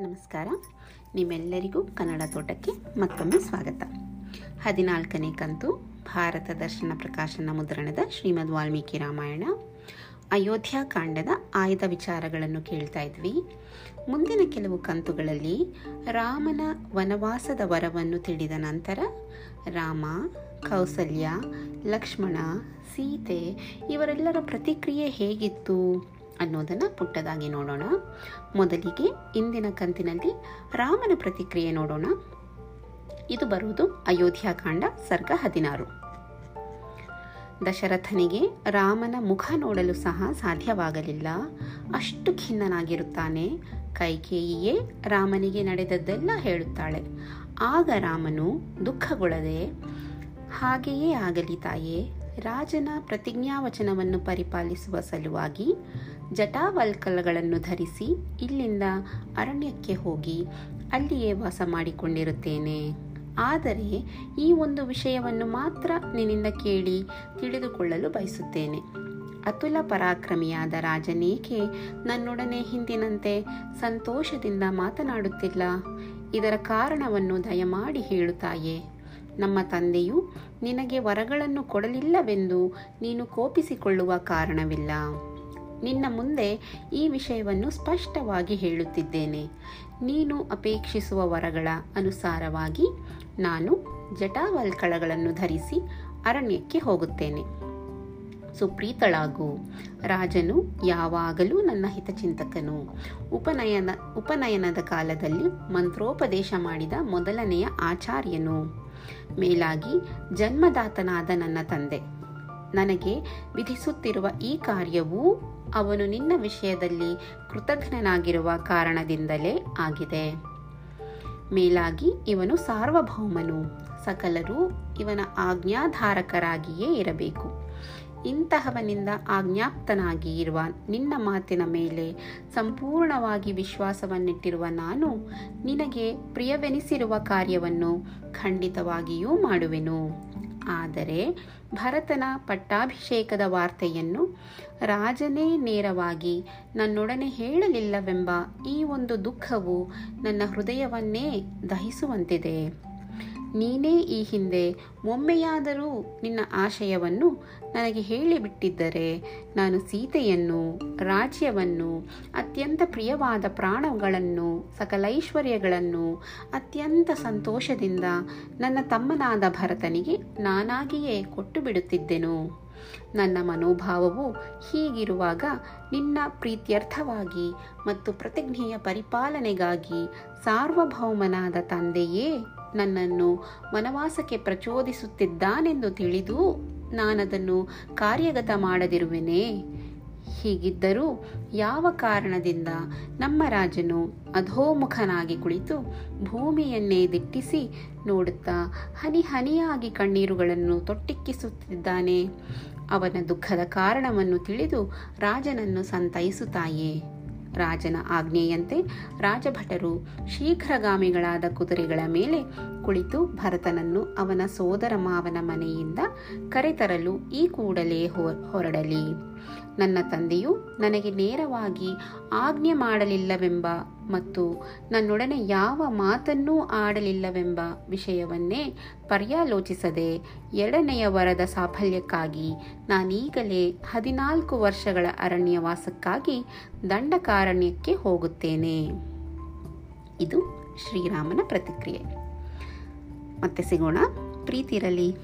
ನಮಸ್ಕಾರ. ನಿಮ್ಮೆಲ್ಲರಿಗೂ ಕನ್ನಡ ತೋಟಕ್ಕೆ ಮತ್ತೊಮ್ಮೆ ಸ್ವಾಗತ. ಹದಿನಾಲ್ಕನೇ ಕಂತು ಭಾರತ ದರ್ಶನ ಪ್ರಕಾಶನ ಮುದ್ರಣದ ಶ್ರೀಮದ್ ವಾಲ್ಮೀಕಿ ರಾಮಾಯಣ. ಅಯೋಧ್ಯಾಕಾಂಡದ ಆಯ್ದ ವಿಚಾರಗಳನ್ನು ಕೇಳ್ತಾ ಇದ್ವಿ. ಮುಂದಿನ ಕೆಲವು ಕಂತುಗಳಲ್ಲಿ ರಾಮನ ವನವಾಸದ ವರವನ್ನು ತಿಳಿದ ನಂತರ ರಾಮ, ಕೌಸಲ್ಯ, ಲಕ್ಷ್ಮಣ, ಸೀತೆ ಇವರೆಲ್ಲರ ಪ್ರತಿಕ್ರಿಯೆ ಹೇಗಿತ್ತು? ಅನ್ನೋದನ್ನು ಪುಟ್ಟದಾಗಿ ನೋಡೋಣ. ಮೊದಲಿಗೆ ಇಂದಿನ ಕಂತಿನಲ್ಲಿ ರಾಮನ ಪ್ರತಿಕ್ರಿಯೆ ನೋಡೋಣ. ಇದು ಬರುವುದು ಅಯೋಧ್ಯಾಕಾಂಡ ಸರ್ಗ ಹದಿನಾರು. ದಶರಥನಿಗೆ ರಾಮನ ಮುಖ ನೋಡಲು ಸಹ ಸಾಧ್ಯವಾಗಲಿಲ್ಲ. ಅಷ್ಟು ಖಿನ್ನನಾಗಿರುತ್ತಾನೆ. ಕೈಕೇಯಿಯೇ ರಾಮನಿಗೆ ನಡೆದದ್ದೆಲ್ಲ ಹೇಳುತ್ತಾಳೆ. ಆಗ ರಾಮನು ದುಃಖಗೊಳ್ಳದೆ, ಹಾಗೆಯೇ ಆಗಲಿ ತಾಯೇ, ರಾಜನ ಪ್ರತಿಜ್ಞಾವಚನವನ್ನು ಪರಿಪಾಲಿಸುವ ಸಲುವಾಗಿ ಜಟಾವಲ್ಕಲಗಳನ್ನು ಧರಿಸಿ ಇಲ್ಲಿಂದ ಅರಣ್ಯಕ್ಕೆ ಹೋಗಿ ಅಲ್ಲಿಯೇ ವಾಸ ಮಾಡಿಕೊಂಡಿರುತ್ತೇನೆ. ಆದರೆ ಈ ಒಂದು ವಿಷಯವನ್ನು ಮಾತ್ರ ನಿನ್ನಿಂದ ಕೇಳಿ ತಿಳಿದುಕೊಳ್ಳಲು ಬಯಸುತ್ತೇನೆ. ಅತುಲ ಪರಾಕ್ರಮಿಯಾದ ರಾಜನೇಕೆ ನನ್ನೊಡನೆ ಹಿಂದಿನಂತೆ ಸಂತೋಷದಿಂದ ಮಾತನಾಡುತ್ತಿಲ್ಲ. ಇದರ ಕಾರಣವನ್ನು ದಯಮಾಡಿ ಹೇಳುತ್ತಾಯೇ. ನಮ್ಮ ತಂದೆಯು ನಿನಗೆ ವರಗಳನ್ನು ಕೊಡಲಿಲ್ಲವೆಂದು ನೀನು ಕೋಪಿಸಿಕೊಳ್ಳುವ ಕಾರಣವಿಲ್ಲ. ನಿನ್ನ ಮುಂದೆ ಈ ವಿಷಯವನ್ನು ಸ್ಪಷ್ಟವಾಗಿ ಹೇಳುತ್ತಿದ್ದೇನೆ. ನೀನು ಅಪೇಕ್ಷಿಸುವ ವರಗಳ ಅನುಸಾರವಾಗಿ ನಾನು ಜಟಾವಲ್ಕಳಗಳನ್ನು ಧರಿಸಿ ಅರಣ್ಯಕ್ಕೆ ಹೋಗುತ್ತೇನೆ. ಸುಪ್ರೀತಳಾಗು. ರಾಜನು ಯಾವಾಗಲೂ ನನ್ನ ಹಿತಚಿಂತಕನು. ಉಪನಯನ, ಉಪನಯನದ ಕಾಲದಲ್ಲಿ ಮಂತ್ರೋಪದೇಶ ಮಾಡಿದ ಮೊದಲನೆಯ ಆಚಾರ್ಯನು. ಮೇಲಾಗಿ ಜನ್ಮದಾತನಾದ ನನ್ನ ತಂದೆ. ನನಗೆ ವಿಧಿಸುತ್ತಿರುವ ಈ ಕಾರ್ಯವು ಅವನು ನಿನ್ನ ವಿಷಯದಲ್ಲಿ ಕೃತಜ್ಞನಾಗಿರುವ ಕಾರಣದಿಂದಲೇ ಆಗಿದೆ. ಮೇಲಾಗಿ ಇವನು ಸಾರ್ವಭೌಮನು, ಸಕಲರು ಇವನ ಆಜ್ಞಾಧಾರಕರಾಗಿಯೇ ಇರಬೇಕು. ಇಂತಹವನಿಂದ ಆಜ್ಞಾಪ್ತನಾಗಿ ಇರುವ ನಿನ್ನ ಮಾತಿನ ಮೇಲೆ ಸಂಪೂರ್ಣವಾಗಿ ವಿಶ್ವಾಸವನ್ನಿಟ್ಟಿರುವ ನಾನು ನಿನಗೆ ಪ್ರಿಯವೆನಿಸಿರುವ ಕಾರ್ಯವನ್ನು ಖಂಡಿತವಾಗಿಯೂ ಮಾಡುವೆನು. ಆದರೆ ಭರತನ ಪಟ್ಟಾಭಿಷೇಕದ ವಾರ್ತೆಯನ್ನು ರಾಜನೇ ನೇರವಾಗಿ ನನ್ನೊಡನೆ ಹೇಳಲಿಲ್ಲವೆಂಬ ಈ ಒಂದು ದುಃಖವು ನನ್ನ ಹೃದಯವನ್ನೇ ದಹಿಸುವಂತಿದೆ. ನೀನೇ ಈ ಹಿಂದೆ ಒಮ್ಮೆಯಾದರೂ ನಿನ್ನ ಆಶಯವನ್ನು ನನಗೆ ಹೇಳಿಬಿಟ್ಟಿದ್ದರೆ, ನಾನು ಸೀತೆಯನ್ನು, ರಾಜ್ಯವನ್ನು, ಅತ್ಯಂತ ಪ್ರಿಯವಾದ ಪ್ರಾಣಗಳನ್ನು ಸಕಲೈಶ್ವರ್ಯಗಳನ್ನು ಅತ್ಯಂತ ಸಂತೋಷದಿಂದ ನನ್ನ ತಮ್ಮನಾದ ಭರತನಿಗೆ ನಾನಾಗಿಯೇ ಕೊಟ್ಟು ಬಿಡುತ್ತಿದ್ದೆನು ನನ್ನ ಮನೋಭಾವವು ಹೀಗಿರುವಾಗ ನಿನ್ನ ಪ್ರೀತ್ಯರ್ಥವಾಗಿ ಮತ್ತು ಪ್ರತಿಜ್ಞೆಯ ಪರಿಪಾಲನೆಗಾಗಿ ಸಾರ್ವಭೌಮನಾದ ತಂದೆಯೇ ನನ್ನನ್ನು ವನವಾಸಕ್ಕೆ ಪ್ರಚೋದಿಸುತ್ತಿದ್ದಾನೆಂದು ತಿಳಿದು ನಾನದನ್ನು ಕಾರ್ಯಗತ ಮಾಡದಿರುವೆನೇ. ಹೀಗಿದ್ದರೂ ಯಾವ ಕಾರಣದಿಂದ ನಮ್ಮ ರಾಜನು ಅಧೋಮುಖನಾಗಿ ಕುಳಿತು ಭೂಮಿಯನ್ನೇ ದಿಟ್ಟಿಸಿ ನೋಡುತ್ತಾ ಹನಿ ಹನಿಯಾಗಿ ಕಣ್ಣೀರುಗಳನ್ನು ತೊಟ್ಟಿಕ್ಕಿಸುತ್ತಿದ್ದಾನೆ? ಅವನ ದುಃಖದ ಕಾರಣವನ್ನು ತಿಳಿದು ರಾಜನನ್ನು ಸಂತೈಸುತ್ತಾಯೇ? ರಾಜನ ಆಜ್ಞೆಯಂತೆ ರಾಜಭಟರು ಶೀಘ್ರಗಾಮಿಗಳಾದ ಕುದುರೆಗಳ ಮೇಲೆ ಕುಳಿತು ಭರತನನ್ನು ಅವನ ಸೋದರ ಮಾವನ ಮನೆಯಿಂದ ಕರೆತರಲು ಈ ಕೂಡಲೇ ಹೊರಡಲಿ. ನನ್ನ ತಂದೆಯು ನನಗೆ ನೇರವಾಗಿ ಆಜ್ಞೆ ಮಾಡಲಿಲ್ಲವೆಂಬ ಮತ್ತು ನನ್ನೊಡನೆ ಯಾವ ಮಾತನ್ನೂ ಆಡಲಿಲ್ಲವೆಂಬ ವಿಷಯವನ್ನೇ ಪರ್ಯಾಲೋಚಿಸದೆ ಎರಡನೆಯ ವರದ ಸಾಫಲ್ಯಕ್ಕಾಗಿ ನಾನೀಗಲೇ ಹದಿನಾಲ್ಕು ವರ್ಷಗಳ ಅರಣ್ಯವಾಸಕ್ಕಾಗಿ ದಂಡಕಾರಣ್ಯಕ್ಕೆ ಹೋಗುತ್ತೇನೆ. ಇದು ಶ್ರೀರಾಮನ ಪ್ರತಿಕ್ರಿಯೆ. ಮತ್ತೆ ಸಿಗೋಣ. ಪ್ರೀತಿರಲಿ